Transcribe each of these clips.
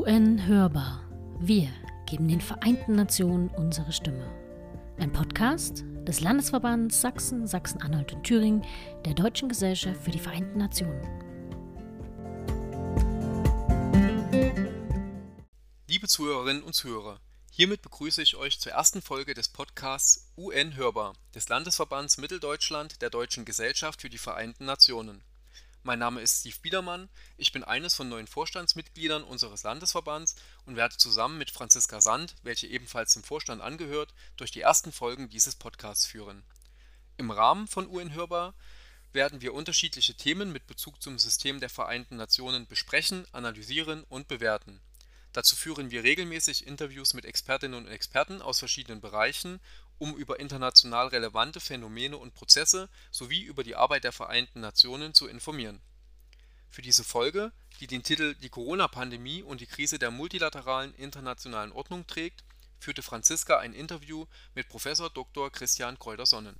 UN Hörbar. Wir geben den Vereinten Nationen unsere Stimme. Ein Podcast des Landesverbands Sachsen, Sachsen-Anhalt und Thüringen der Deutschen Gesellschaft für die Vereinten Nationen. Liebe Zuhörerinnen und Zuhörer, hiermit begrüße ich euch zur ersten Folge des Podcasts UN Hörbar des Landesverbands Mitteldeutschland der Deutschen Gesellschaft für die Vereinten Nationen. Mein Name ist Steve Biedermann, ich bin eines von neun Vorstandsmitgliedern unseres Landesverbands und werde zusammen mit Franziska Sand, welche ebenfalls dem Vorstand angehört, durch die ersten Folgen dieses Podcasts führen. Im Rahmen von UN Hörbar werden wir unterschiedliche Themen mit Bezug zum System der Vereinten Nationen besprechen, analysieren und bewerten. Dazu führen wir regelmäßig Interviews mit Expertinnen und Experten aus verschiedenen Bereichen um über international relevante Phänomene und Prozesse sowie über die Arbeit der Vereinten Nationen zu informieren. Für diese Folge, die den Titel Die Corona-Pandemie und die Krise der multilateralen internationalen Ordnung trägt, führte Franziska ein Interview mit Prof. Dr. Christian Kreuder-Sonnen.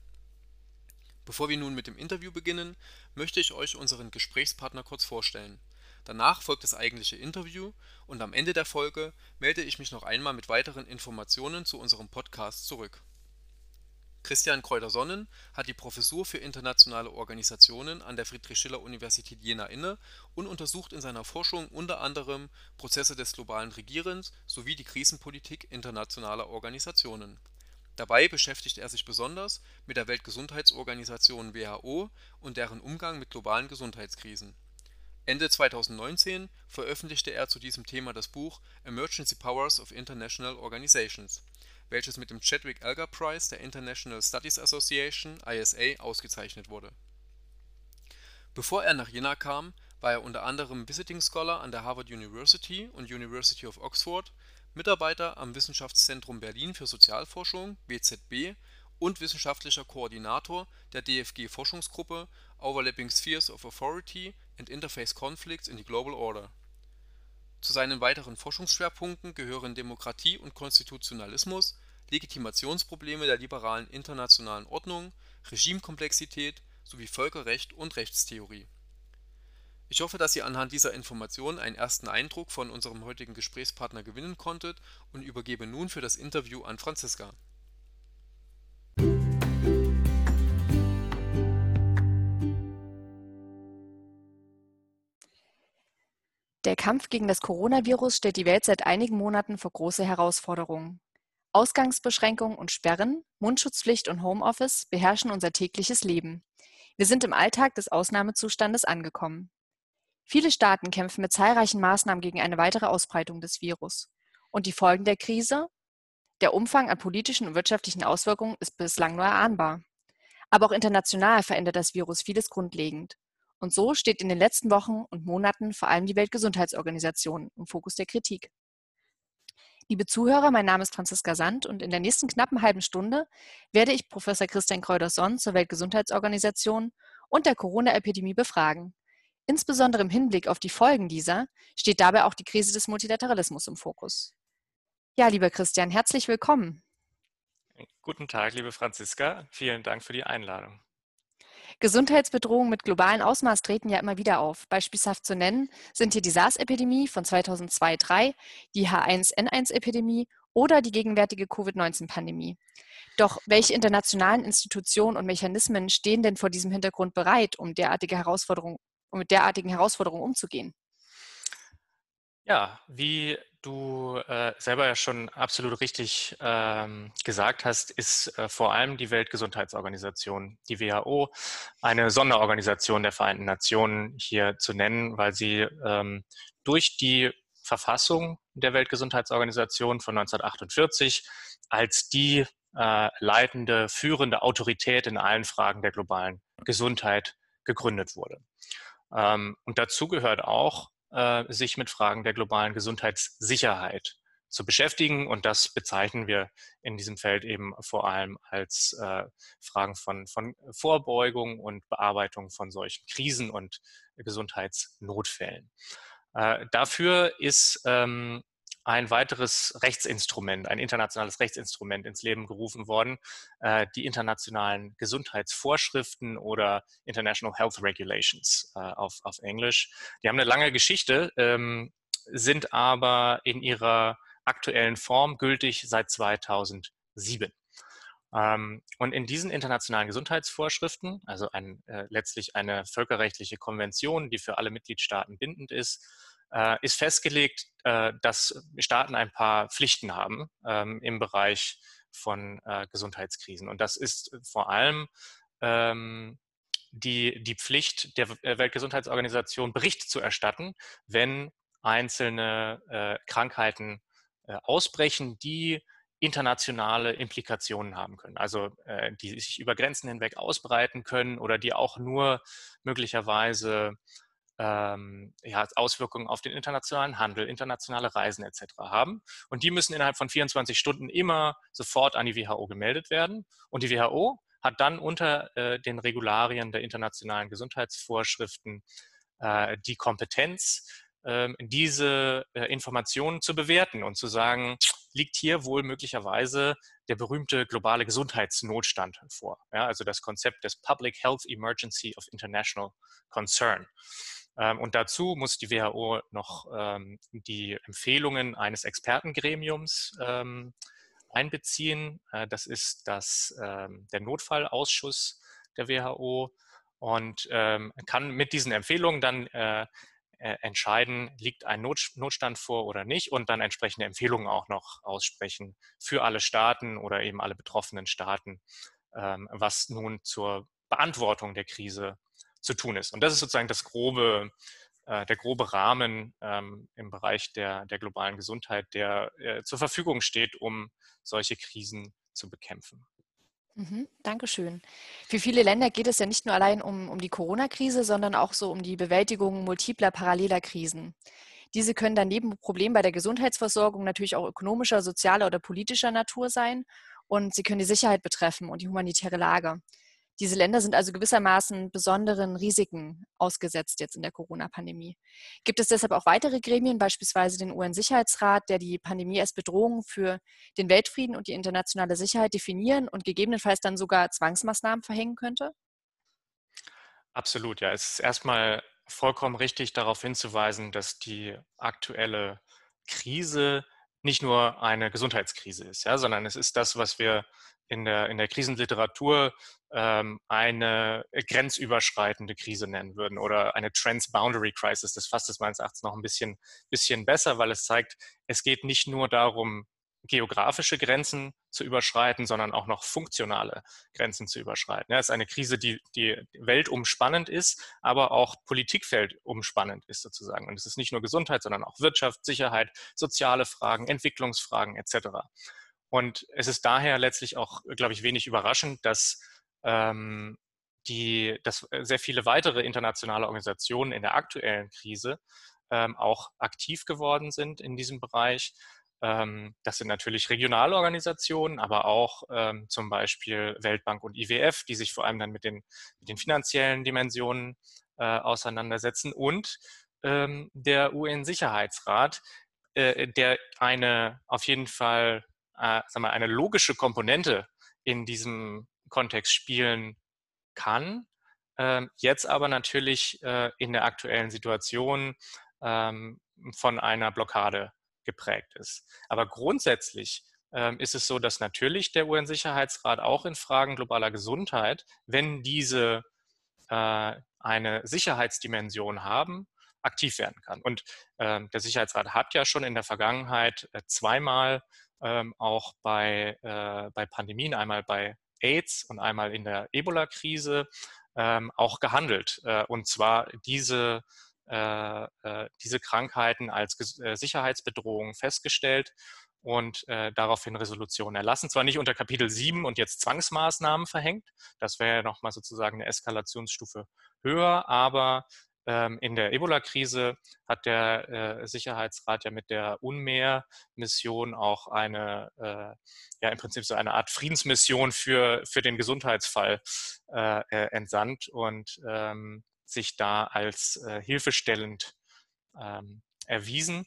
Bevor wir nun mit dem Interview beginnen, möchte ich euch unseren Gesprächspartner kurz vorstellen. Danach folgt das eigentliche Interview und am Ende der Folge melde ich mich noch einmal mit weiteren Informationen zu unserem Podcast zurück Christian Kreuder-Sonnen hat die Professur für Internationale Organisationen an der Friedrich-Schiller-Universität Jena inne und untersucht in seiner Forschung unter anderem Prozesse des globalen Regierens sowie die Krisenpolitik internationaler Organisationen. Dabei beschäftigt er sich besonders mit der Weltgesundheitsorganisation WHO und deren Umgang mit globalen Gesundheitskrisen. Ende 2019 veröffentlichte er zu diesem Thema das Buch Emergency Powers of International Organizations welches mit dem Chadwick Elgar Prize der International Studies Association (ISA) ausgezeichnet wurde. Bevor er nach Jena kam, war er unter anderem Visiting Scholar an der Harvard University und University of Oxford, Mitarbeiter am Wissenschaftszentrum Berlin für Sozialforschung (WZB) und wissenschaftlicher Koordinator der DFG-Forschungsgruppe Overlapping Spheres of Authority and Interface Conflicts in the Global Order zu seinen weiteren Forschungsschwerpunkten gehören Demokratie und Konstitutionalismus, Legitimationsprobleme der liberalen internationalen Ordnung, Regimekomplexität sowie Völkerrecht und Rechtstheorie. Ich hoffe, dass ihr anhand dieser Informationen einen ersten Eindruck von unserem heutigen Gesprächspartner gewinnen konntet und übergebe nun für das Interview an Franziska Der Kampf gegen das Coronavirus stellt die Welt seit einigen Monaten vor große Herausforderungen. Ausgangsbeschränkungen und Sperren, Mundschutzpflicht und Homeoffice beherrschen unser tägliches Leben. Wir sind im Alltag des Ausnahmezustandes angekommen. Viele Staaten kämpfen mit zahlreichen Maßnahmen gegen eine weitere Ausbreitung des Virus. Und die Folgen der Krise? Der Umfang an politischen und wirtschaftlichen Auswirkungen ist bislang nur erahnbar. Aber auch international verändert das Virus vieles grundlegend. Und so steht in den letzten Wochen und Monaten vor allem die Weltgesundheitsorganisation im Fokus der Kritik. Liebe Zuhörer, mein Name ist Franziska Sand und in der nächsten knappen halben Stunde werde ich Professor Christian Kreuder-Sonn zur Weltgesundheitsorganisation und der Corona-Epidemie befragen. Insbesondere im Hinblick auf die Folgen dieser steht dabei auch die Krise des Multilateralismus im Fokus. Ja, lieber Christian, herzlich willkommen. Guten Tag, liebe Franziska. Vielen Dank für die Einladung. Gesundheitsbedrohungen mit globalen Ausmaß treten ja immer wieder auf. Beispielhaft zu nennen sind hier die SARS-Epidemie von 2002-3, die H1N1-Epidemie oder die gegenwärtige Covid-19-Pandemie. Doch welche internationalen Institutionen und Mechanismen stehen denn vor diesem Hintergrund bereit, um derartige Herausforderungen, um mit derartigen Herausforderungen umzugehen? Ja, wie du äh, selber ja schon absolut richtig ähm, gesagt hast, ist äh, vor allem die Weltgesundheitsorganisation, die WHO, eine Sonderorganisation der Vereinten Nationen hier zu nennen, weil sie ähm, durch die Verfassung der Weltgesundheitsorganisation von 1948 als die äh, leitende, führende Autorität in allen Fragen der globalen Gesundheit gegründet wurde. Ähm, und dazu gehört auch äh, sich mit Fragen der globalen Gesundheitssicherheit zu beschäftigen. Und das bezeichnen wir in diesem Feld eben vor allem als äh, Fragen von, von Vorbeugung und Bearbeitung von solchen Krisen und Gesundheitsnotfällen. Äh, dafür ist ähm, ein weiteres Rechtsinstrument, ein internationales Rechtsinstrument ins Leben gerufen worden, äh, die internationalen Gesundheitsvorschriften oder International Health Regulations äh, auf, auf Englisch. Die haben eine lange Geschichte. Ähm, sind aber in ihrer aktuellen Form gültig seit 2007. Ähm, und in diesen internationalen Gesundheitsvorschriften, also ein, äh, letztlich eine völkerrechtliche Konvention, die für alle Mitgliedstaaten bindend ist, ist festgelegt, äh, dass Staaten ein paar Pflichten haben ähm, im Bereich von äh, Gesundheitskrisen. Und das ist vor allem ähm, die, die Pflicht der äh, Weltgesundheitsorganisation, Bericht zu erstatten, wenn einzelne äh, Krankheiten ausbrechen, die internationale Implikationen haben können, also äh, die sich über Grenzen hinweg ausbreiten können oder die auch nur möglicherweise ähm, ja, Auswirkungen auf den internationalen Handel, internationale Reisen etc. haben. Und die müssen innerhalb von 24 Stunden immer sofort an die WHO gemeldet werden. Und die WHO hat dann unter äh, den Regularien der internationalen Gesundheitsvorschriften äh, die Kompetenz, ähm, diese äh, Informationen zu bewerten und zu sagen, liegt hier wohl möglicherweise der berühmte globale Gesundheitsnotstand vor. Ja, also das Konzept des Public Health Emergency of International Concern. Ähm, und dazu muss die WHO noch ähm, die Empfehlungen eines Expertengremiums einbeziehen. Äh, das ist das, der Notfallausschuss der WHO und kann mit diesen Empfehlungen dann äh, äh, entscheiden, liegt ein Notstand vor oder nicht und dann entsprechende Empfehlungen auch noch aussprechen für alle Staaten oder eben alle betroffenen Staaten, ähm, was nun zur Beantwortung der Krise zu tun ist. Und das ist sozusagen das grobe, äh, der grobe Rahmen ähm, im Bereich der, der globalen Gesundheit, der äh, zur Verfügung steht, um solche Krisen zu bekämpfen. Mhm, Dankeschön. Für viele Länder geht es ja nicht nur allein um, um die Corona-Krise, sondern auch so um die Bewältigung multipler paralleler Krisen. Diese können dann neben Problemen bei der Gesundheitsversorgung natürlich auch ökonomischer, sozialer oder politischer Natur sein und sie können die Sicherheit betreffen und die humanitäre Lage. Diese Länder sind also gewissermaßen besonderen Risiken ausgesetzt jetzt in der Corona-Pandemie. Gibt es deshalb auch weitere Gremien, beispielsweise den UN-Sicherheitsrat, der die Pandemie als Bedrohung für den Weltfrieden und die internationale Sicherheit definieren und gegebenenfalls dann sogar Zwangsmaßnahmen verhängen könnte? Absolut, ja. Es ist erstmal vollkommen richtig darauf hinzuweisen, dass die aktuelle Krise nicht nur eine Gesundheitskrise ist, ja, sondern es ist das, was wir in der, in der Krisenliteratur ähm, eine grenzüberschreitende Krise nennen würden oder eine Transboundary Crisis. Das fasst es meines Erachtens noch ein bisschen, bisschen besser, weil es zeigt, es geht nicht nur darum, geografische Grenzen zu überschreiten, sondern auch noch funktionale Grenzen zu überschreiten. Ja, es ist eine Krise, die, die weltumspannend ist, aber auch politikfeldumspannend ist sozusagen. Und es ist nicht nur Gesundheit, sondern auch Wirtschaft, Sicherheit, soziale Fragen, Entwicklungsfragen etc. Und es ist daher letztlich auch, glaube ich, wenig überraschend, dass ähm, die, dass äh, sehr viele weitere internationale Organisationen in der aktuellen Krise ähm, auch aktiv geworden sind in diesem Bereich. Ähm, das sind natürlich regionale Organisationen, aber auch ähm, zum Beispiel Weltbank und IWF, die sich vor allem dann mit den, mit den finanziellen Dimensionen äh, auseinandersetzen und ähm, der UN-Sicherheitsrat, äh, der eine auf jeden Fall äh, sagen wir, eine logische Komponente in diesem Kontext spielen kann, äh, jetzt aber natürlich äh, in der aktuellen Situation ähm, von einer Blockade geprägt ist. Aber grundsätzlich ähm, ist es so, dass natürlich der UN-Sicherheitsrat auch in Fragen globaler Gesundheit, wenn diese äh, eine Sicherheitsdimension haben, aktiv werden kann. Und äh, der Sicherheitsrat hat ja schon in der Vergangenheit äh, zweimal ähm, auch bei, äh, bei Pandemien, einmal bei AIDS und einmal in der Ebola-Krise ähm, auch gehandelt. Äh, und zwar diese, äh, äh diese Krankheiten als äh, Sicherheitsbedrohung festgestellt und äh, daraufhin Resolutionen erlassen. Zwar nicht unter Kapitel 7 und jetzt Zwangsmaßnahmen verhängt, das wäre ja nochmal sozusagen eine Eskalationsstufe höher, aber in der Ebola-Krise hat der äh, Sicherheitsrat ja mit der UNMEER-Mission auch eine, äh, ja im Prinzip so eine Art Friedensmission für, für den Gesundheitsfall äh, entsandt und ähm, sich da als hilfestellend ähm, erwiesen.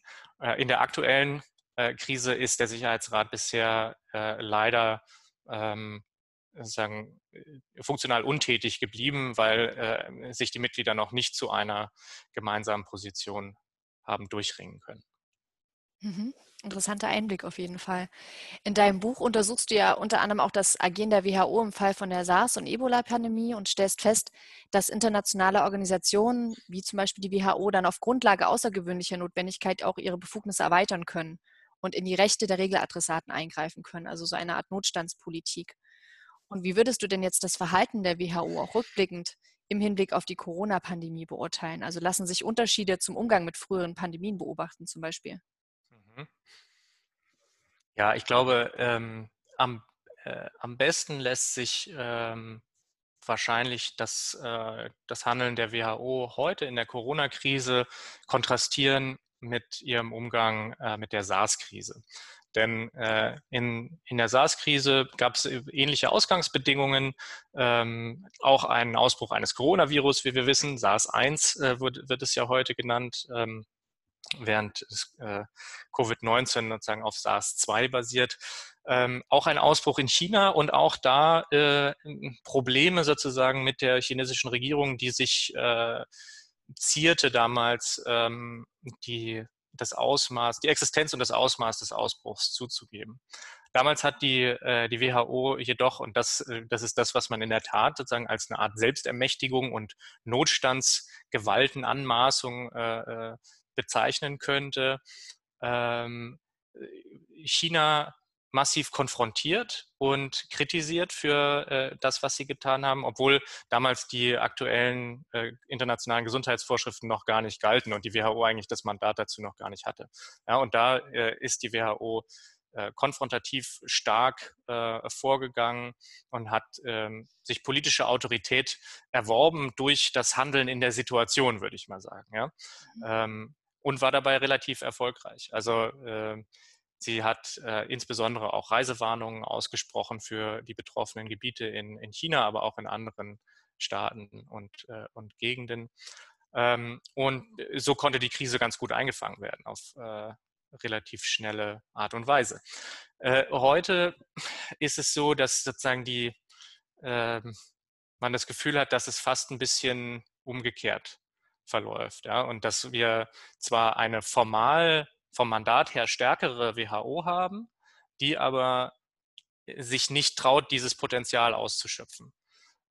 In der aktuellen Krise ist der Sicherheitsrat bisher leider ähm, sagen, äh, funktional untätig geblieben, weil äh, sich die Mitglieder noch nicht zu einer gemeinsamen Position haben durchringen können. Mhm. Interessanter Einblick auf jeden Fall. In deinem Buch untersuchst du ja unter anderem auch das Agieren der WHO im Fall von der SARS- und Ebola-Pandemie und stellst fest, dass internationale Organisationen wie zum Beispiel die WHO dann auf Grundlage außergewöhnlicher Notwendigkeit auch ihre Befugnisse erweitern können und in die Rechte der Regeladressaten eingreifen können, also so eine Art Notstandspolitik. Und wie würdest du denn jetzt das Verhalten der WHO auch rückblickend im Hinblick auf die Corona-Pandemie beurteilen? Also lassen sich Unterschiede zum Umgang mit früheren Pandemien beobachten zum Beispiel? Mhm. Ja, ich glaube, ähm, am, äh, am besten lässt sich ähm, wahrscheinlich das, äh, das Handeln der WHO heute in der Corona-Krise kontrastieren mit ihrem Umgang äh, mit der SARS-Krise. Denn äh, in, in der SARS-Krise gab es ähnliche Ausgangsbedingungen, ähm, auch einen Ausbruch eines Coronavirus, wie wir wissen, SARS-1 äh, wird, wird es ja heute genannt. Ähm, während äh, Covid-19 sozusagen auf SARS-2 basiert. Ähm, auch ein Ausbruch in China und auch da äh, Probleme sozusagen mit der chinesischen Regierung, die sich äh, zierte damals, ähm, die, das Ausmaß, die Existenz und das Ausmaß des Ausbruchs zuzugeben. Damals hat die, äh, die WHO jedoch, und das, äh, das ist das, was man in der Tat sozusagen als eine Art Selbstermächtigung und Notstandsgewaltenanmaßung äh, äh bezeichnen könnte, ähm, China massiv konfrontiert und kritisiert für äh, das, was sie getan haben, obwohl damals die aktuellen äh, internationalen Gesundheitsvorschriften noch gar nicht galten und die WHO eigentlich das Mandat dazu noch gar nicht hatte. Ja, und da äh, ist die WHO äh, konfrontativ stark äh, vorgegangen und hat ähm, sich politische Autorität erworben durch das Handeln in der Situation, würde ich mal sagen. Ja? Mhm. Ähm, und war dabei relativ erfolgreich. Also äh, sie hat äh, insbesondere auch Reisewarnungen ausgesprochen für die betroffenen Gebiete in, in China, aber auch in anderen Staaten und, äh, und Gegenden. Ähm, und so konnte die Krise ganz gut eingefangen werden auf äh, relativ schnelle Art und Weise. Äh, heute ist es so, dass sozusagen die ähm, man das Gefühl hat, dass es fast ein bisschen umgekehrt verläuft. Ja? Und dass wir zwar eine formal vom Mandat her stärkere WHO haben, die aber sich nicht traut, dieses Potenzial auszuschöpfen.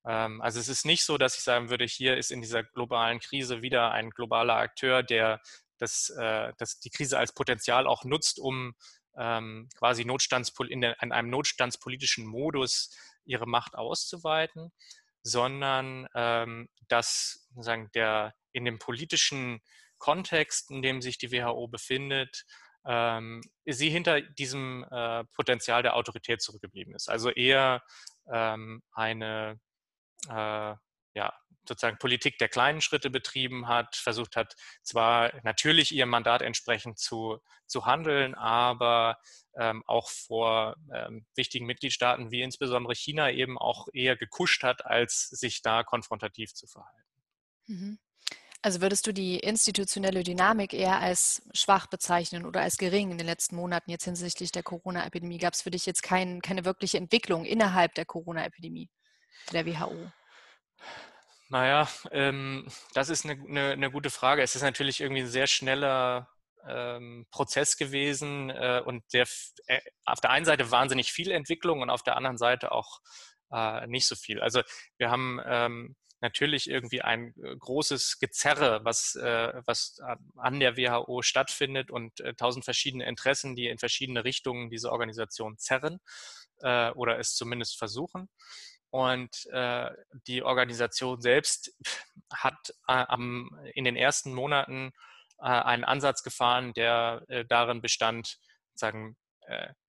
Ähm, also es ist nicht so, dass ich sagen würde, hier ist in dieser globalen Krise wieder ein globaler Akteur, der das, äh, das die Krise als Potenzial auch nutzt, um ähm, quasi Notstandspol in einem notstandspolitischen Modus ihre Macht auszuweiten, sondern ähm, dass sagen, der, in dem politischen Kontext, in dem sich die WHO befindet, ähm, sie hinter diesem äh, Potenzial der Autorität zurückgeblieben ist. Also eher ähm, eine äh, ja, sozusagen Politik der kleinen Schritte betrieben hat, versucht hat, zwar natürlich ihrem Mandat entsprechend zu, zu handeln, aber ähm, auch vor ähm, wichtigen Mitgliedstaaten wie insbesondere China eben auch eher gekuscht hat, als sich da konfrontativ zu verhalten. Mhm. Also würdest du die institutionelle Dynamik eher als schwach bezeichnen oder als gering in den letzten Monaten jetzt hinsichtlich der Corona-Epidemie? Gab es für dich jetzt kein, keine wirkliche Entwicklung innerhalb der Corona-Epidemie der WHO? Naja, ähm, das ist eine, eine, eine, gute Frage. Es ist natürlich irgendwie ein sehr schneller ähm, Prozess gewesen äh, und sehr, äh, auf der einen Seite wahnsinnig viel Entwicklung und auf der anderen Seite auch äh, nicht so viel. Also wir haben ähm, natürlich irgendwie ein äh, großes Gezerre, was, äh, was an der WHO stattfindet und äh, tausend verschiedene Interessen, die in verschiedene Richtungen diese Organisation zerren äh, oder es zumindest versuchen. Und äh, die Organisation selbst hat am, in den ersten Monaten einen Ansatz gefahren, der darin bestand, sagen,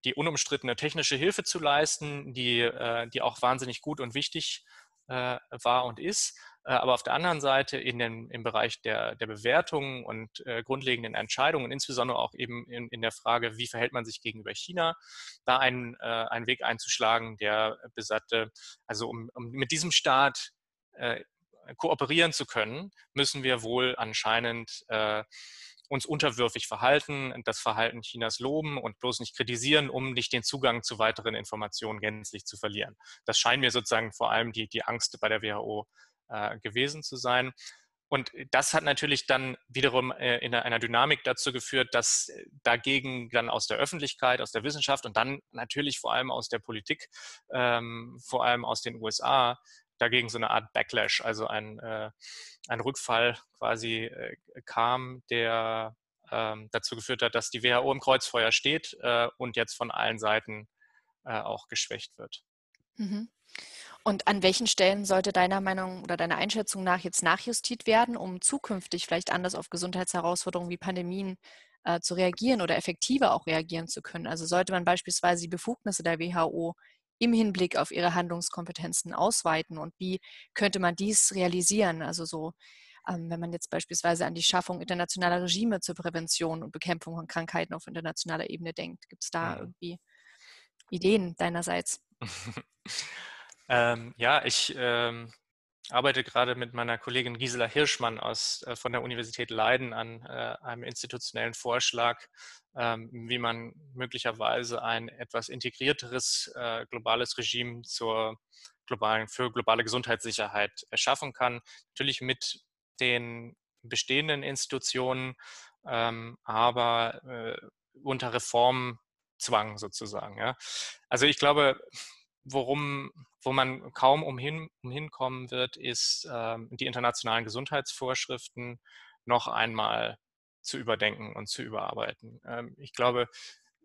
die unumstrittene technische Hilfe zu leisten, die, die auch wahnsinnig gut und wichtig äh, war und ist. Äh, aber auf der anderen Seite in den, im Bereich der, der Bewertungen und äh, grundlegenden Entscheidungen, insbesondere auch eben in, in der Frage, wie verhält man sich gegenüber China, da einen, äh, einen Weg einzuschlagen, der besagte, also um, um mit diesem Staat äh, kooperieren zu können, müssen wir wohl anscheinend äh, uns unterwürfig verhalten, das Verhalten Chinas loben und bloß nicht kritisieren, um nicht den Zugang zu weiteren Informationen gänzlich zu verlieren. Das scheint mir sozusagen vor allem die, die Angst bei der WHO äh, gewesen zu sein. und das hat natürlich dann wiederum äh, in einer Dynamik dazu geführt, dass dagegen dann aus der Öffentlichkeit, aus der Wissenschaft und dann natürlich vor allem aus der Politik, ähm, vor allem aus den USA, dagegen so eine Art Backlash, also ein, äh, ein Rückfall quasi äh, kam, der ähm, dazu geführt hat, dass die WHO im Kreuzfeuer steht äh, und jetzt von allen Seiten äh, auch geschwächt wird. Mhm. Und an welchen Stellen sollte deiner Meinung oder deiner Einschätzung nach jetzt nachjustiert werden, um zukünftig vielleicht anders auf Gesundheitsherausforderungen wie Pandemien äh, zu reagieren oder effektiver auch reagieren zu können? Also sollte man beispielsweise die Befugnisse der WHO im Hinblick auf ihre Handlungskompetenzen ausweiten und wie könnte man dies realisieren? Also so, ähm, wenn man jetzt beispielsweise an die Schaffung internationaler Regime zur Prävention und Bekämpfung von Krankheiten auf internationaler Ebene denkt, gibt es da irgendwie Ideen deinerseits? Ähm, ja, ich ähm, arbeite gerade mit meiner Kollegin Gisela Hirschmann aus, äh, von der Universität Leiden an äh, einem institutionellen Vorschlag, ähm, wie man möglicherweise ein etwas integrierteres äh, globales Regime zur globalen, für globale Gesundheitssicherheit erschaffen kann. Natürlich mit den bestehenden Institutionen, ähm, aber äh, unter Reformzwang sozusagen. Ja. Also ich glaube, worum, wo man kaum umhin, umhin kommen wird, ist ähm, die internationalen Gesundheitsvorschriften noch einmal zu überdenken und zu überarbeiten. Ähm, ich glaube,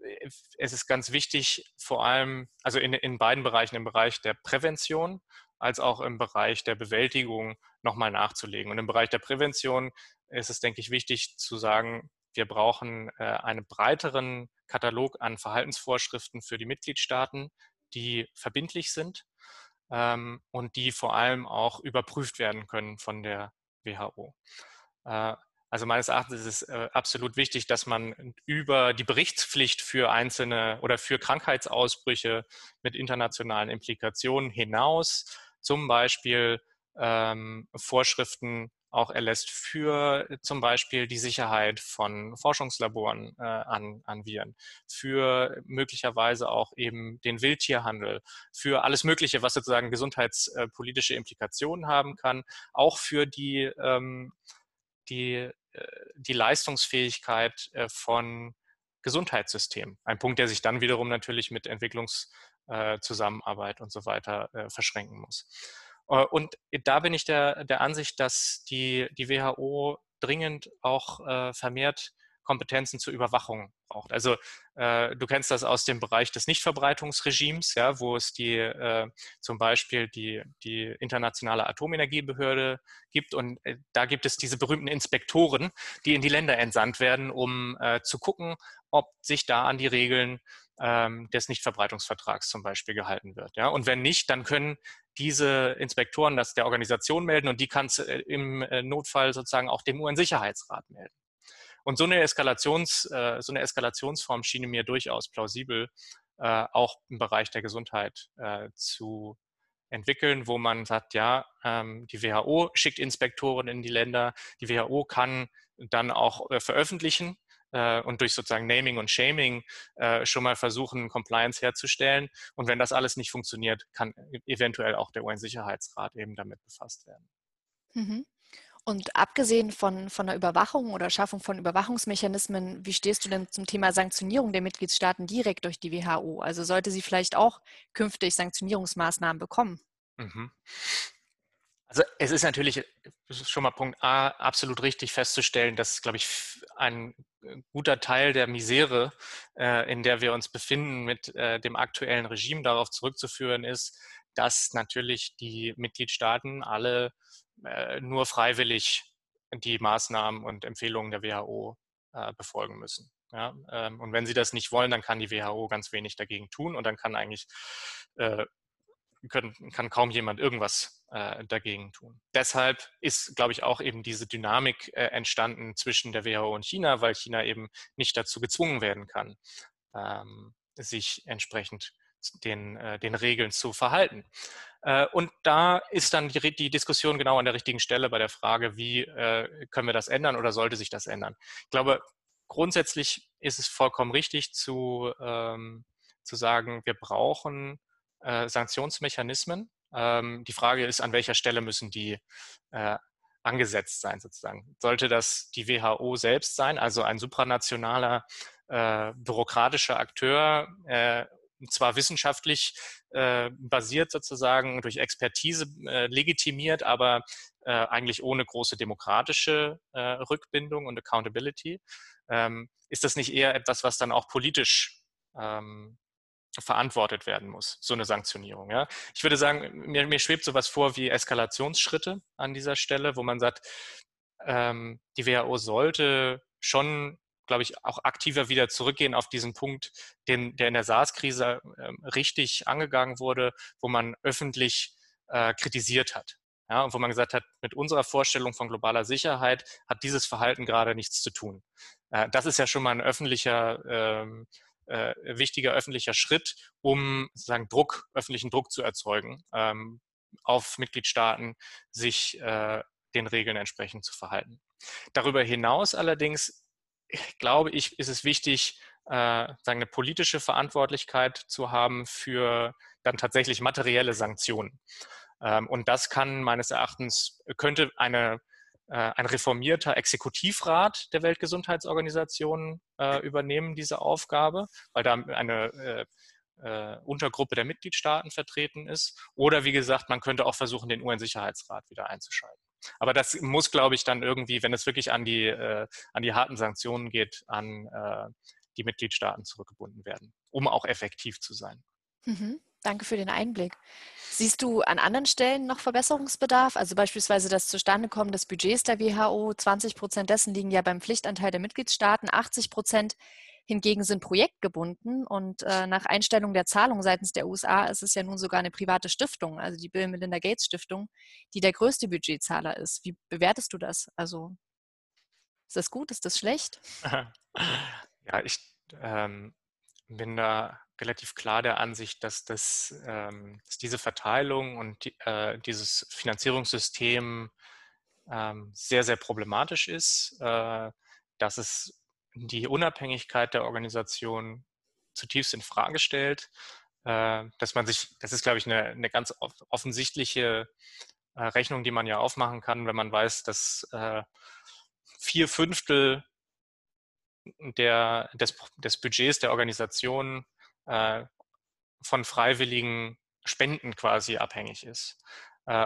äh, es ist ganz wichtig, vor allem, also in, in beiden Bereichen, im Bereich der Prävention als auch im Bereich der Bewältigung nochmal nachzulegen. Und im Bereich der Prävention ist es, denke ich, wichtig zu sagen, wir brauchen äh, einen breiteren Katalog an Verhaltensvorschriften für die Mitgliedstaaten, die verbindlich sind ähm, und die vor allem auch überprüft werden können von der WHO. Äh, also meines Erachtens ist es äh, absolut wichtig, dass man über die Berichtspflicht für einzelne oder für Krankheitsausbrüche mit internationalen Implikationen hinaus zum Beispiel ähm, Vorschriften auch erlässt für äh, zum Beispiel die Sicherheit von Forschungslaboren äh, an, an Viren, für möglicherweise auch eben den Wildtierhandel, für alles Mögliche, was sozusagen gesundheitspolitische Implikationen haben kann, auch für die, ähm, die, äh, die Leistungsfähigkeit äh, von Gesundheitssystemen. Ein Punkt, der sich dann wiederum natürlich mit Entwicklungszusammenarbeit und so weiter äh, verschränken muss. Äh, und da bin ich der, der Ansicht, dass die, die WHO dringend auch äh, vermehrt Kompetenzen zur Überwachung braucht. Also äh, du kennst das aus dem Bereich des Nichtverbreitungsregimes, ja, wo es die äh, zum Beispiel die, die internationale Atomenergiebehörde gibt und äh, da gibt es diese berühmten Inspektoren, die in die Länder entsandt werden, um äh, zu gucken, ob sich da an die Regeln ähm, des Nichtverbreitungsvertrags zum Beispiel gehalten wird. Ja? Und wenn nicht, dann können diese Inspektoren das der Organisation melden und die kann es äh, im äh, Notfall sozusagen auch dem UN-Sicherheitsrat melden. Und so eine, Eskalations, äh, so eine Eskalationsform schien mir durchaus plausibel, auch im Bereich der Gesundheit zu entwickeln, wo man sagt, ja, ähm, die WHO schickt Inspektoren in die Länder, die WHO kann dann auch veröffentlichen, äh, und durch sozusagen Naming und Shaming äh, schon mal versuchen, Compliance herzustellen. Und wenn das alles nicht funktioniert, kann eventuell auch der UN-Sicherheitsrat eben damit befasst werden. Mhm. Und abgesehen von, von der Überwachung oder Schaffung von Überwachungsmechanismen, wie stehst du denn zum Thema Sanktionierung der Mitgliedstaaten direkt durch die WHO? Also sollte sie vielleicht auch künftig Sanktionierungsmaßnahmen bekommen? Mhm. Also es ist natürlich schon mal Punkt A absolut richtig festzustellen, dass, glaube ich, ein äh, guter Teil der Misere, äh, in der wir uns befinden, mit äh, dem aktuellen Regime darauf zurückzuführen ist, dass natürlich die Mitgliedstaaten alle nur freiwillig die Maßnahmen und Empfehlungen der WHO befolgen müssen. Ja, ähm, und wenn sie das nicht wollen, dann kann die WHO ganz wenig dagegen tun und dann kann eigentlich können, kann kaum jemand irgendwas äh, dagegen tun. Deshalb ist, glaube ich, auch eben diese Dynamik äh, entstanden zwischen der WHO und China, weil China eben nicht dazu gezwungen werden kann, ähm, sich entsprechend den, äh, den Regeln zu verhalten. Äh, und da ist dann die, die, Diskussion genau an der richtigen Stelle bei der Frage, wie äh, können wir das ändern oder sollte sich das ändern. Ich glaube, grundsätzlich ist es vollkommen richtig zu, ähm, zu sagen, wir brauchen äh, Sanktionsmechanismen. Ähm, die Frage ist, an welcher Stelle müssen die äh, angesetzt sein sozusagen? Sollte das die WHO selbst sein, also ein supranationaler äh, bürokratischer Akteur, äh, zwar wissenschaftlich äh, basiert sozusagen, durch Expertise legitimiert, aber eigentlich ohne große demokratische Rückbindung und Accountability. Ähm, ist das nicht eher etwas, was dann auch politisch ähm, verantwortet werden muss, so eine Sanktionierung. Ja? Ich würde sagen, mir, mir schwebt sowas vor wie Eskalationsschritte an dieser Stelle, wo man sagt, ähm, die WHO sollte schon glaube ich, auch aktiver wieder zurückgehen auf diesen Punkt, den, der in der SARS-Krise äh, richtig angegangen wurde, wo man öffentlich äh, kritisiert hat. Ja, und wo man gesagt hat, mit unserer Vorstellung von globaler Sicherheit hat dieses Verhalten gerade nichts zu tun. Äh, das ist ja schon mal ein öffentlicher, ähm, äh, wichtiger öffentlicher Schritt, um sozusagen Druck, öffentlichen Druck zu erzeugen ähm, auf Mitgliedstaaten, sich äh, den Regeln entsprechend zu verhalten. Darüber hinaus allerdings glaube ich, ist es wichtig, äh, sagen, eine politische Verantwortlichkeit zu haben für dann tatsächlich materielle Sanktionen. Ähm, und das kann meines Erachtens, könnte eine, ein reformierter Exekutivrat der Weltgesundheitsorganisation äh, übernehmen, diese Aufgabe, weil da eine äh, äh, Untergruppe der Mitgliedstaaten vertreten ist. Oder wie gesagt, man könnte auch versuchen, den UN-Sicherheitsrat wieder einzuschalten. Aber das muss, glaube ich, dann irgendwie, wenn es wirklich an die, äh, an die harten Sanktionen geht, an äh, die Mitgliedstaaten zurückgebunden werden, um auch effektiv zu sein. Mhm. Danke für den Einblick. Siehst du an anderen Stellen noch Verbesserungsbedarf? Also beispielsweise das Zustandekommen des Budgets der WHO. 20 Prozent dessen liegen ja beim Pflichtanteil der Mitgliedstaaten. 80 Prozent hingegen sind projektgebunden und äh, nach Einstellung der Zahlung seitens der USA ist es ja nun sogar eine private Stiftung, also die Bill Melinda Gates Stiftung, die der größte Budgetzahler ist. Wie bewertest du das? Also ist das gut? Ist das schlecht? Ja, ich ähm, bin da relativ klar der Ansicht, dass, das, ähm, dass diese Verteilung und die, äh, dieses Finanzierungssystem ähm, sehr, sehr problematisch ist, äh, dass es die Unabhängigkeit der Organisation zutiefst in Frage stellt, äh, dass man sich, das ist, glaube ich, eine, eine ganz offensichtliche äh, Rechnung, die man ja aufmachen kann, wenn man weiß, dass äh, vier Fünftel der, des, des Budgets der Organisation von freiwilligen Spenden quasi abhängig ist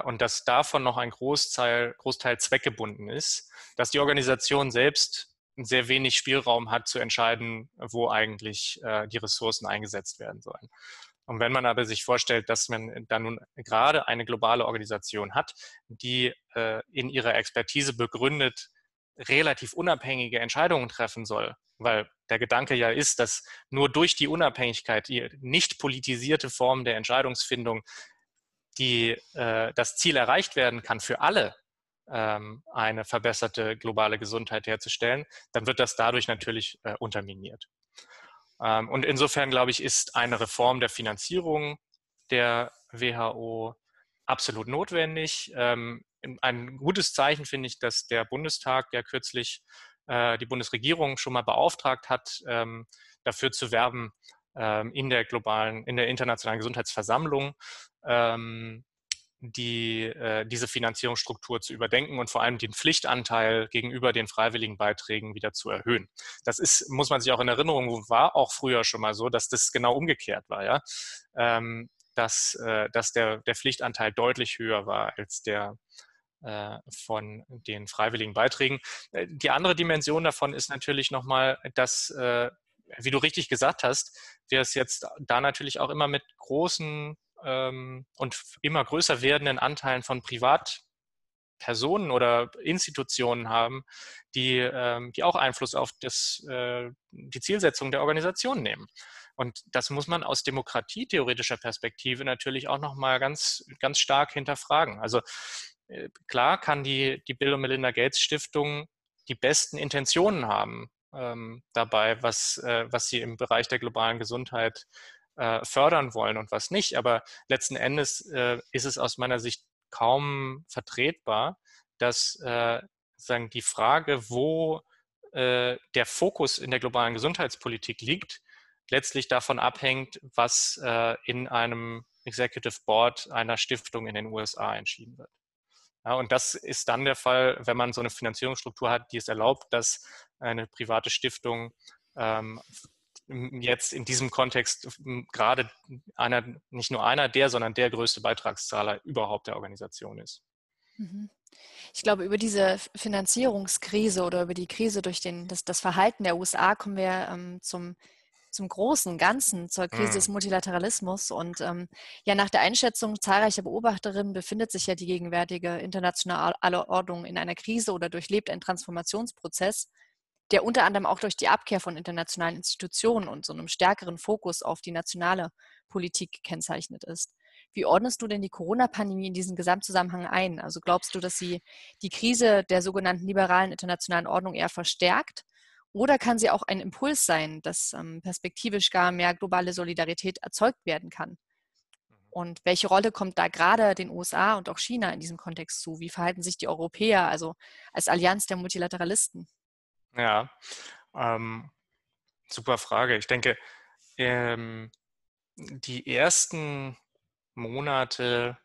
und dass davon noch ein Großteil, Großteil zweckgebunden ist, dass die Organisation selbst sehr wenig Spielraum hat zu entscheiden, wo eigentlich äh, die Ressourcen eingesetzt werden sollen. Und wenn man aber sich vorstellt, dass man da nun gerade eine globale Organisation hat, die äh, in ihrer Expertise begründet relativ unabhängige Entscheidungen treffen soll, weil der Gedanke ja ist, dass nur durch die Unabhängigkeit, die nicht politisierte Form der Entscheidungsfindung, die äh, das Ziel erreicht werden kann für alle, ähm, eine verbesserte globale Gesundheit herzustellen, dann wird das dadurch natürlich äh, unterminiert. Ähm, und insofern, glaube ich, ist eine Reform der Finanzierung der WHO absolut notwendig. Ähm, ein gutes Zeichen finde ich, dass der Bundestag, der kürzlich äh, die Bundesregierung schon mal beauftragt hat, dafür zu werben, in der globalen, in der internationalen Gesundheitsversammlung die, äh, diese Finanzierungsstruktur zu überdenken und vor allem den Pflichtanteil gegenüber den freiwilligen Beiträgen wieder zu erhöhen. Das ist, muss man sich auch in Erinnerung, war auch früher schon mal so, dass das genau umgekehrt war, ja. Ähm, dass, äh, dass der, der Pflichtanteil deutlich höher war als der von den freiwilligen Beiträgen. Äh, die andere Dimension davon ist natürlich nochmal, dass äh, wie du richtig gesagt hast, wir es jetzt da natürlich auch immer mit großen ähm, und immer größer werdenden Anteilen von Privatpersonen oder Institutionen haben, die, ähm, die auch Einfluss auf das, äh, die Zielsetzung der Organisation nehmen. Und das muss man aus demokratietheoretischer Perspektive natürlich auch nochmal ganz, ganz stark hinterfragen. Also äh, klar kann die, die Bill und Melinda Gates Stiftung die besten Intentionen haben ähm, dabei, was, äh, was sie im Bereich der globalen Gesundheit äh, fördern wollen und was nicht. Aber letzten Endes äh, ist es aus meiner Sicht kaum vertretbar, dass äh, sagen die Frage, wo äh, der Fokus in der globalen Gesundheitspolitik liegt, letztlich davon abhängt, was äh, in einem Executive Board einer Stiftung in den USA entschieden wird. Ja, und das ist dann der Fall, wenn man so eine Finanzierungsstruktur hat, die es erlaubt, dass eine private Stiftung ähm, jetzt in diesem Kontext gerade einer, nicht nur einer der, sondern der größte Beitragszahler überhaupt der Organisation ist. Mhm. Ich glaube, über diese Finanzierungskrise oder über die Krise durch den, das, das Verhalten der USA kommen wir ähm, zum, zum großen Ganzen, zur Krise des mhm. Multilateralismus. Und ähm, ja, nach der Einschätzung zahlreicher Beobachterinnen befindet sich ja die gegenwärtige internationale Ordnung in einer Krise oder durchlebt einen Transformationsprozess der unter anderem auch durch die Abkehr von internationalen Institutionen und so einem stärkeren Fokus auf die nationale Politik gekennzeichnet ist. Wie ordnest du denn die Corona-Pandemie in diesen Gesamtzusammenhang ein? Also glaubst du, dass sie die Krise der sogenannten liberalen internationalen Ordnung eher verstärkt? Oder kann sie auch ein Impuls sein, dass ähm, perspektivisch gar mehr globale Solidarität erzeugt werden kann? Mhm. Und welche Rolle kommt da gerade den USA und auch China in diesem Kontext zu? Wie verhalten sich die Europäer, also als Allianz der Multilateralisten? Ja, ähm, super Frage. Ich denke, ähm, die ersten Monate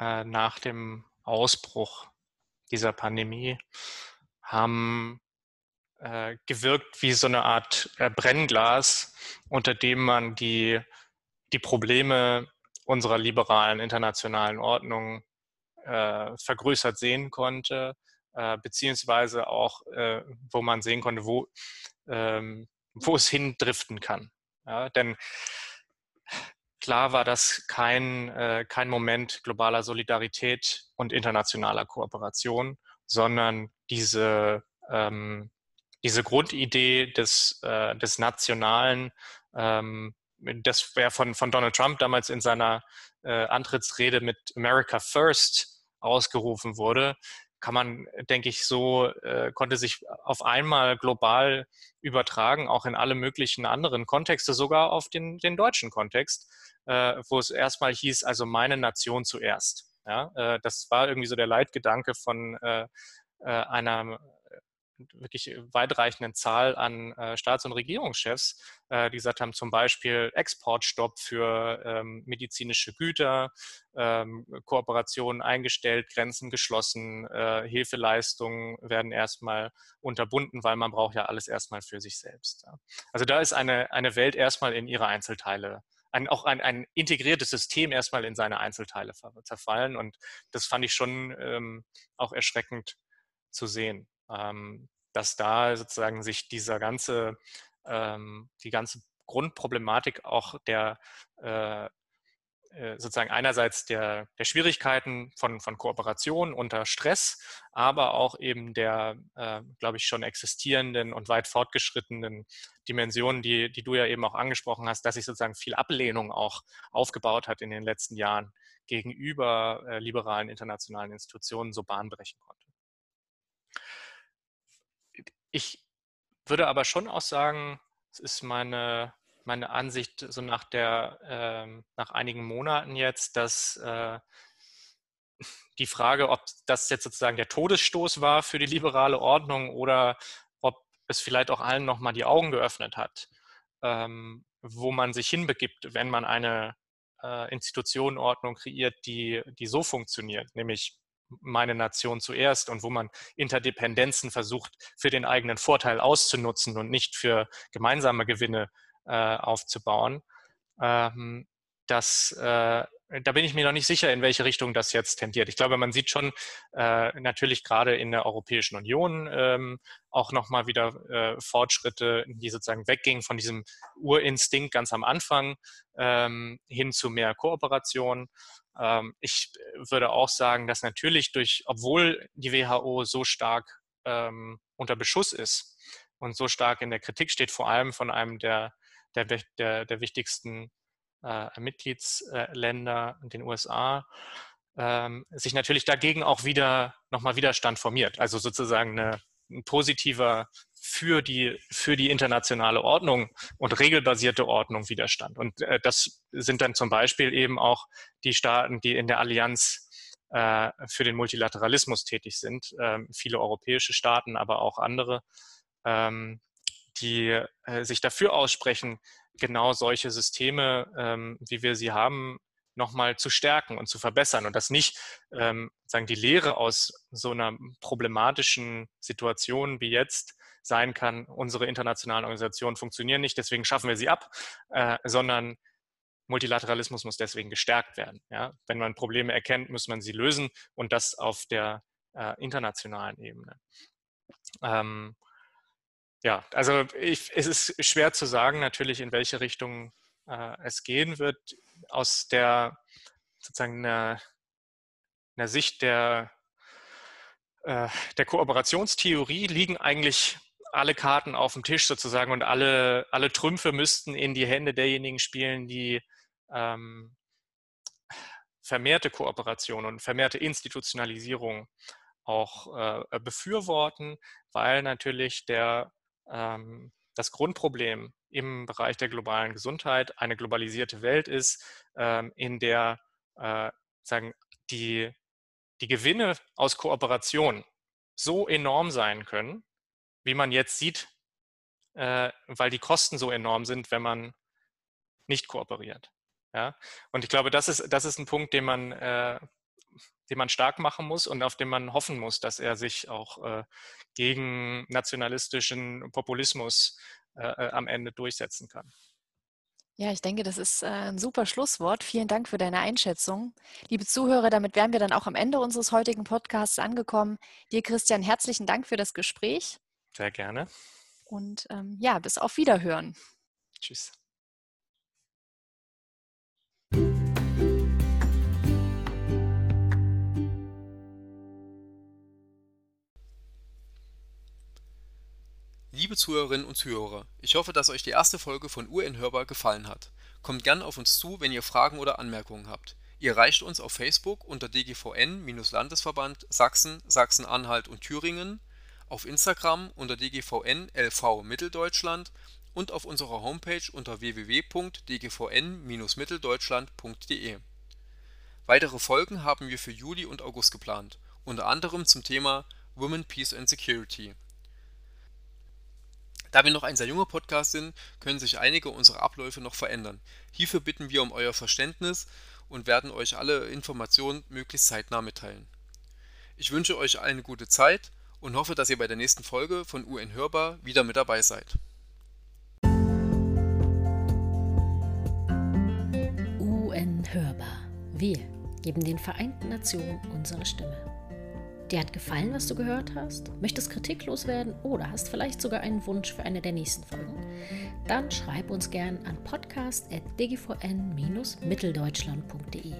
äh, nach dem Ausbruch dieser Pandemie haben äh, gewirkt wie so eine Art äh, Brennglas, unter dem man die, die Probleme unserer liberalen internationalen Ordnung äh, vergrößert sehen konnte äh, beziehungsweise auch, wo man sehen konnte, wo, ähm, wo es hindriften kann. Ja, denn klar war das kein, kein Moment globaler Solidarität und internationaler Kooperation, sondern diese, ähm, diese Grundidee des, äh, des Nationalen, ähm, das wäre von, von Donald Trump damals in seiner äh, Antrittsrede mit America First ausgerufen wurde, kann man, denke ich, so, äh, konnte sich auf einmal global übertragen, auch in alle möglichen anderen Kontexte, sogar auf den, den deutschen Kontext, äh, wo es erstmal hieß, also meine Nation zuerst. Ja, äh, das war irgendwie so der Leitgedanke von äh, äh, einer wirklich weitreichenden Zahl an äh, Staats- und Regierungschefs, äh, die gesagt haben, zum Beispiel Exportstopp für ähm, medizinische Güter, ähm, Kooperationen eingestellt, Grenzen geschlossen, äh, Hilfeleistungen werden erstmal unterbunden, weil man braucht ja alles erstmal für sich selbst. Ja. Also da ist eine, eine Welt erstmal in ihre Einzelteile ein, auch ein, ein integriertes System erstmal in seine Einzelteile zerfallen. Und das fand ich schon ähm, auch erschreckend zu sehen dass da sozusagen sich dieser ganze, ähm, die ganze Grundproblematik auch der äh, äh, sozusagen einerseits der, der Schwierigkeiten von, von Kooperation unter Stress, aber auch eben der, äh, glaube ich, schon existierenden und weit fortgeschrittenen Dimensionen, die, die du ja eben auch angesprochen hast, dass sich sozusagen viel Ablehnung auch aufgebaut hat in den letzten Jahren gegenüber äh, liberalen internationalen Institutionen so bahnbrechen konnte. Ich würde aber schon auch sagen, es ist meine, meine Ansicht so nach der, äh, nach einigen Monaten jetzt, dass äh, die Frage, ob das jetzt sozusagen der Todesstoß war für die liberale Ordnung oder ob es vielleicht auch allen nochmal die Augen geöffnet hat, ähm, wo man sich hinbegibt, wenn man eine äh, Institutionenordnung kreiert, die, die so funktioniert, nämlich meine Nation zuerst und wo man Interdependenzen versucht, für den eigenen Vorteil auszunutzen und nicht für gemeinsame Gewinne äh, aufzubauen. Ähm, das, äh, da bin ich mir noch nicht sicher, in welche Richtung das jetzt tendiert. Ich glaube, man sieht schon äh, natürlich gerade in der Europäischen Union ähm, auch nochmal wieder äh, Fortschritte, die sozusagen weggingen von diesem Urinstinkt ganz am Anfang ähm, hin zu mehr Kooperation. Ähm, ich würde auch sagen, dass natürlich durch, obwohl die WHO so stark ähm, unter Beschuss ist und so stark in der Kritik steht, vor allem von einem der, der, der, der wichtigsten äh, Mitgliedsländer, den USA, ähm, sich natürlich dagegen auch wieder nochmal Widerstand formiert. Also sozusagen eine, ein positiver für die, für die internationale Ordnung und regelbasierte Ordnung Widerstand. Und äh, das sind dann zum Beispiel eben auch die Staaten, die in der Allianz äh, für den Multilateralismus tätig sind, ähm, viele europäische Staaten, aber auch andere, ähm, die äh, sich dafür aussprechen, genau solche Systeme, ähm, wie wir sie haben, nochmal zu stärken und zu verbessern und das nicht ähm, sagen die Lehre aus so einer problematischen Situation wie jetzt sein kann, unsere internationalen Organisationen funktionieren nicht, deswegen schaffen wir sie ab, äh, sondern Multilateralismus muss deswegen gestärkt werden. Ja? Wenn man Probleme erkennt, muss man sie lösen und das auf der äh, internationalen Ebene. Ähm, ja, also ich, es ist schwer zu sagen natürlich, in welche Richtung äh, es gehen wird. Aus der sozusagen einer, einer Sicht der, äh, der Kooperationstheorie liegen eigentlich alle Karten auf dem Tisch sozusagen und alle, alle Trümpfe müssten in die Hände derjenigen spielen, die ähm, vermehrte Kooperation und vermehrte Institutionalisierung auch äh, befürworten, weil natürlich der, ähm, das Grundproblem im Bereich der globalen Gesundheit eine globalisierte Welt ist, ähm, in der äh, sagen, die, die Gewinne aus Kooperation so enorm sein können, wie man jetzt sieht, äh, weil die Kosten so enorm sind, wenn man nicht kooperiert. Ja? Und ich glaube, das ist, das ist ein Punkt, den man, äh, den man stark machen muss und auf den man hoffen muss, dass er sich auch äh, gegen nationalistischen Populismus äh, äh, am Ende durchsetzen kann. Ja, ich denke, das ist äh, ein super Schlusswort. Vielen Dank für deine Einschätzung. Liebe Zuhörer, damit wären wir dann auch am Ende unseres heutigen Podcasts angekommen. Dir, Christian, herzlichen Dank für das Gespräch. Sehr gerne. Und ähm, ja, bis auf Wiederhören. Tschüss. Liebe Zuhörerinnen und Zuhörer, ich hoffe, dass euch die erste Folge von UN Hörbar gefallen hat. Kommt gern auf uns zu, wenn ihr Fragen oder Anmerkungen habt. Ihr erreicht uns auf Facebook unter DGVN-Landesverband Sachsen, Sachsen-Anhalt und Thüringen auf Instagram unter dgvn-lv Mitteldeutschland und auf unserer Homepage unter www.dgvn-mitteldeutschland.de. Weitere Folgen haben wir für Juli und August geplant, unter anderem zum Thema Women, Peace and Security. Da wir noch ein sehr junger Podcast sind, können sich einige unserer Abläufe noch verändern. Hierfür bitten wir um euer Verständnis und werden euch alle Informationen möglichst zeitnah mitteilen. Ich wünsche euch eine gute Zeit und hoffe, dass ihr bei der nächsten Folge von UN Hörbar wieder mit dabei seid. UN Hörbar. Wir geben den Vereinten Nationen unsere Stimme. Dir hat gefallen, was du gehört hast? Möchtest kritiklos werden oder hast vielleicht sogar einen Wunsch für eine der nächsten Folgen? Dann schreib uns gern an podcast.dgvn-mitteldeutschland.de.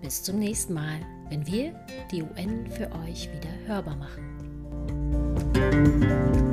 Bis zum nächsten Mal, wenn wir die UN für euch wieder hörbar machen. Música